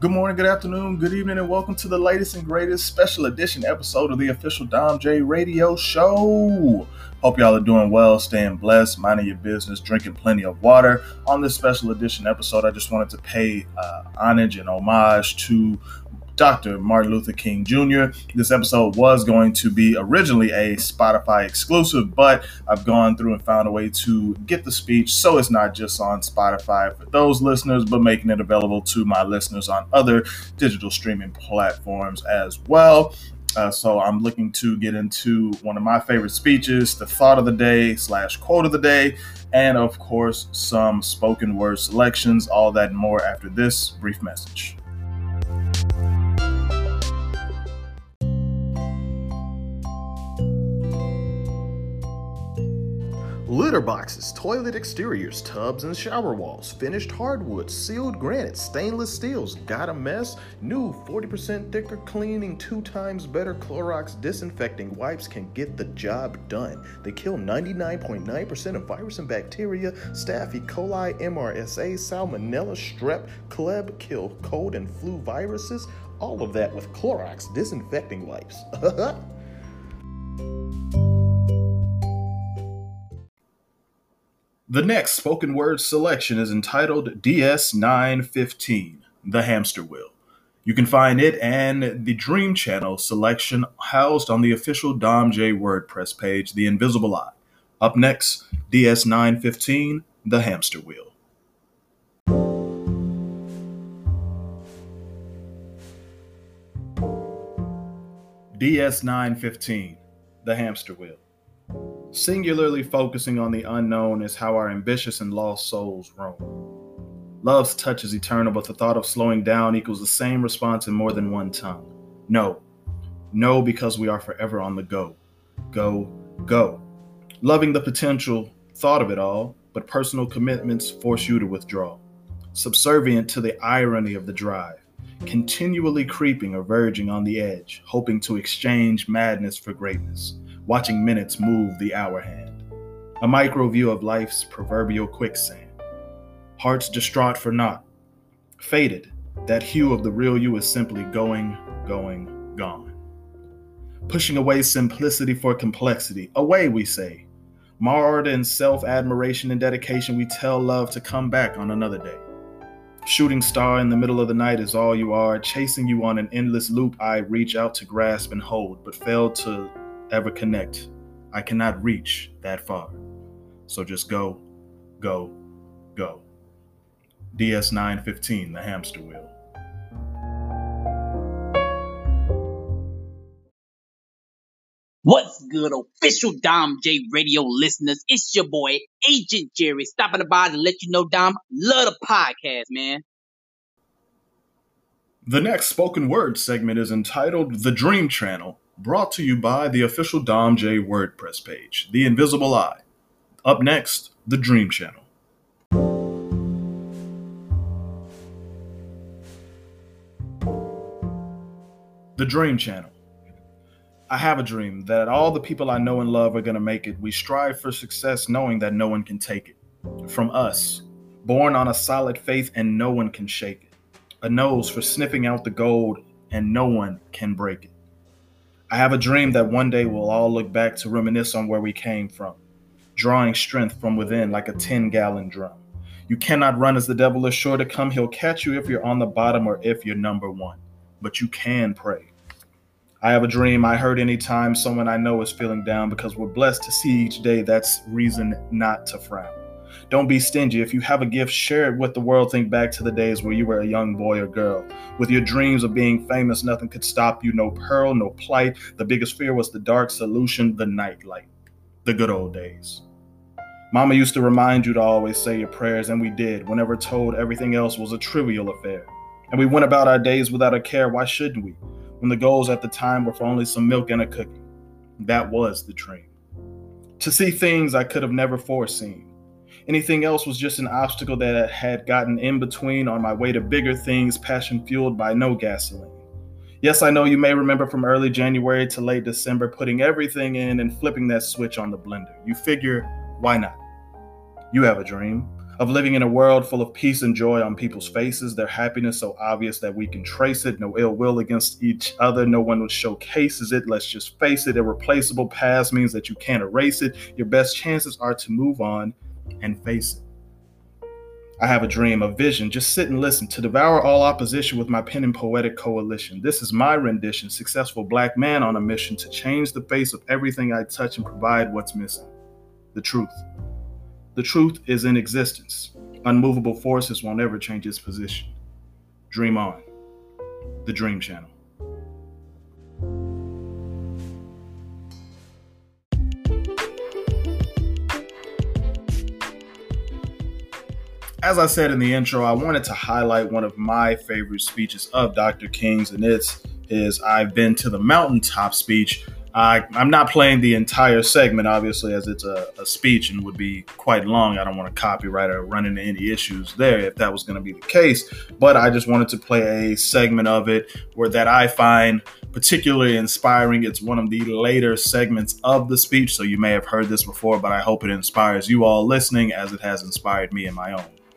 Good morning, good afternoon, good evening, and welcome to the latest and greatest special edition episode of the official Dom J Radio Show. Hope y'all are doing well, staying blessed, minding your business, drinking plenty of water. On this special edition episode, I just wanted to pay uh, homage and homage to Dr. Martin Luther King Jr. This episode was going to be originally a Spotify exclusive, but I've gone through and found a way to get the speech so it's not just on Spotify for those listeners, but making it available to my listeners on other digital streaming platforms as well. Uh, so I'm looking to get into one of my favorite speeches, the thought of the day slash quote of the day, and of course some spoken word selections. All that and more after this brief message. Litter boxes, toilet exteriors, tubs and shower walls, finished hardwood, sealed granite, stainless steels. Got a mess? New 40% thicker cleaning, two times better Clorox disinfecting wipes can get the job done. They kill 99.9% of virus and bacteria, staph, E. coli, MRSA, salmonella, strep, Kleb, kill cold and flu viruses. All of that with Clorox disinfecting wipes. The next spoken word selection is entitled DS915, The Hamster Wheel. You can find it and the Dream Channel selection housed on the official Dom J WordPress page, The Invisible Eye. Up next, DS915, The Hamster Wheel. DS915, The Hamster Wheel. Singularly focusing on the unknown is how our ambitious and lost souls roam. Love's touch is eternal, but the thought of slowing down equals the same response in more than one tongue. No. No, because we are forever on the go. Go, go. Loving the potential, thought of it all, but personal commitments force you to withdraw. Subservient to the irony of the drive, continually creeping or verging on the edge, hoping to exchange madness for greatness watching minutes move the hour hand. A micro view of life's proverbial quicksand. Hearts distraught for naught. Faded, that hue of the real you is simply going, going, gone. Pushing away simplicity for complexity. Away, we say. Marred in self admiration and dedication, we tell love to come back on another day. Shooting star in the middle of the night is all you are. Chasing you on an endless loop, I reach out to grasp and hold, but fail to ever connect. I cannot reach that far. So just go, go, go. DS915, the hamster wheel. What's good, official Dom J radio listeners? It's your boy, Agent Jerry, stopping by to let you know Dom love the podcast, man. The next spoken word segment is entitled The Dream Channel brought to you by the official Dom J WordPress page, The Invisible Eye. Up next, The Dream Channel. The Dream Channel. I have a dream that all the people I know and love are going to make it. We strive for success knowing that no one can take it. From us, born on a solid faith and no one can shake it. A nose for sniffing out the gold and no one can break it. I have a dream that one day we'll all look back to reminisce on where we came from, drawing strength from within like a 10 gallon drum. You cannot run as the devil is sure to come. He'll catch you if you're on the bottom or if you're number one. But you can pray. I have a dream I heard anytime someone I know is feeling down because we're blessed to see each day. That's reason not to frown. Don't be stingy. If you have a gift, share it with the world. Think back to the days where you were a young boy or girl. With your dreams of being famous, nothing could stop you. No pearl, no plight. The biggest fear was the dark solution, the nightlight. The good old days. Mama used to remind you to always say your prayers, and we did, whenever told everything else was a trivial affair. And we went about our days without a care. Why shouldn't we? When the goals at the time were for only some milk and a cookie. That was the dream. To see things I could have never foreseen Anything else was just an obstacle that had gotten in between on my way to bigger things, passion fueled by no gasoline. Yes, I know you may remember from early January to late December putting everything in and flipping that switch on the blender. You figure, why not? You have a dream, of living in a world full of peace and joy on people's faces, their happiness so obvious that we can trace it, no ill will against each other, no one showcases it. Let's just face it, irreplaceable past means that you can't erase it. Your best chances are to move on and face it. I have a dream, a vision. Just sit and listen to devour all opposition with my pen and poetic coalition. This is my rendition, successful black man on a mission to change the face of everything I touch and provide what's missing the truth. The truth is in existence. Unmovable forces won't ever change its position. Dream on. The Dream Channel. As I said in the intro, I wanted to highlight one of my favorite speeches of Dr. King's, and it's his I've Been to the Mountaintop speech I, am not playing the entire segment, obviously, as it's a, a, speech and would be quite long. I don't want to copyright or run into any issues there if that was going to be the case. But I just wanted to play a segment of it where that I find particularly inspiring. It's one of the later segments of the speech, so you may have heard this before, but I hope it inspires you all listening as it has inspired me in my own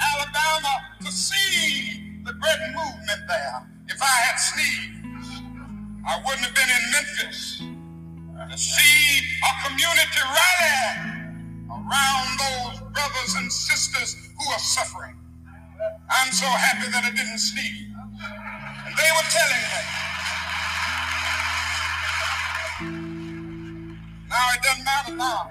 Alabama to see the great movement there. If I had sneezed, I wouldn't have been in Memphis to see a community rally around those brothers and sisters who are suffering. I'm so happy that I didn't sneeze. And they were telling me. Now it doesn't matter now.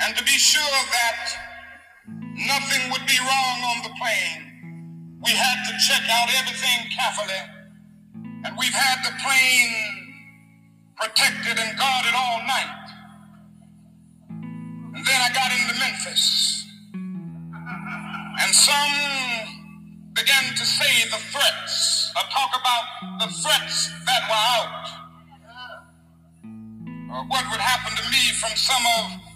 and to be sure that nothing would be wrong on the plane, we had to check out everything carefully. And we've had the plane protected and guarded all night. And then I got into Memphis. And some began to say the threats, or talk about the threats that were out, or what would happen to me from some of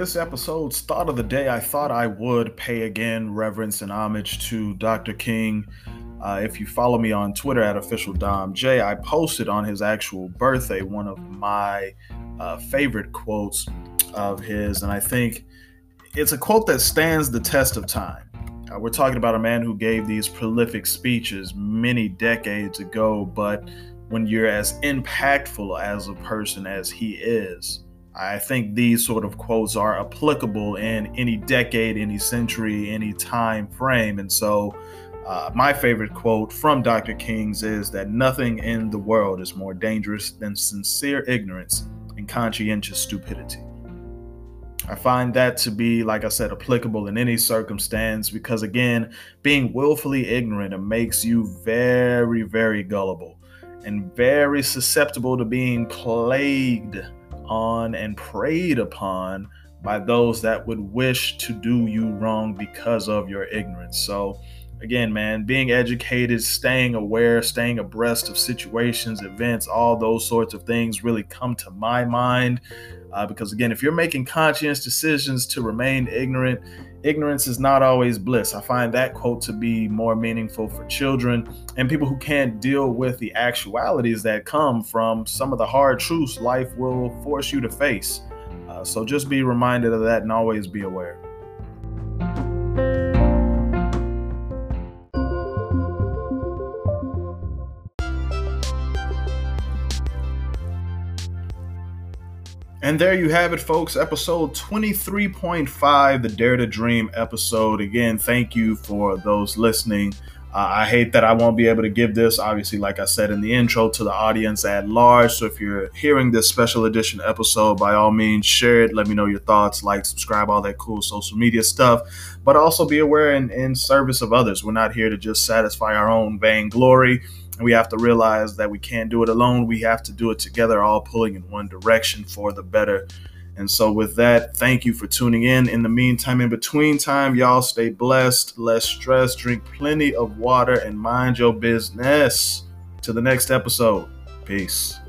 this episode's thought of the day, I thought I would pay again reverence and homage to Dr. King. Uh, if you follow me on Twitter at official Dom J, I posted on his actual birthday one of my uh, favorite quotes of his, and I think it's a quote that stands the test of time. Uh, we're talking about a man who gave these prolific speeches many decades ago, but when you're as impactful as a person as he is, I think these sort of quotes are applicable in any decade, any century, any time frame. And so Uh, my favorite quote from Dr. King's is that nothing in the world is more dangerous than sincere ignorance and conscientious stupidity. I find that to be, like I said, applicable in any circumstance because, again, being willfully ignorant it makes you very, very gullible and very susceptible to being plagued on and preyed upon by those that would wish to do you wrong because of your ignorance. So, again, man, being educated, staying aware, staying abreast of situations, events, all those sorts of things really come to my mind. Uh, because again, if you're making conscious decisions to remain ignorant, ignorance is not always bliss. I find that quote to be more meaningful for children and people who can't deal with the actualities that come from some of the hard truths life will force you to face. Uh, so just be reminded of that and always be aware. And there you have it, folks. Episode 23.5, the Dare to Dream episode. Again, thank you for those listening. Uh, I hate that I won't be able to give this, obviously, like I said in the intro, to the audience at large. So if you're hearing this special edition episode, by all means, share it. Let me know your thoughts, like, subscribe, all that cool social media stuff. But also be aware in, in service of others. We're not here to just satisfy our own vainglory. And we have to realize that we can't do it alone. We have to do it together, all pulling in one direction for the better. And so, with that, thank you for tuning in. In the meantime, in between time, y'all stay blessed, less stress, drink plenty of water, and mind your business. To the next episode. Peace.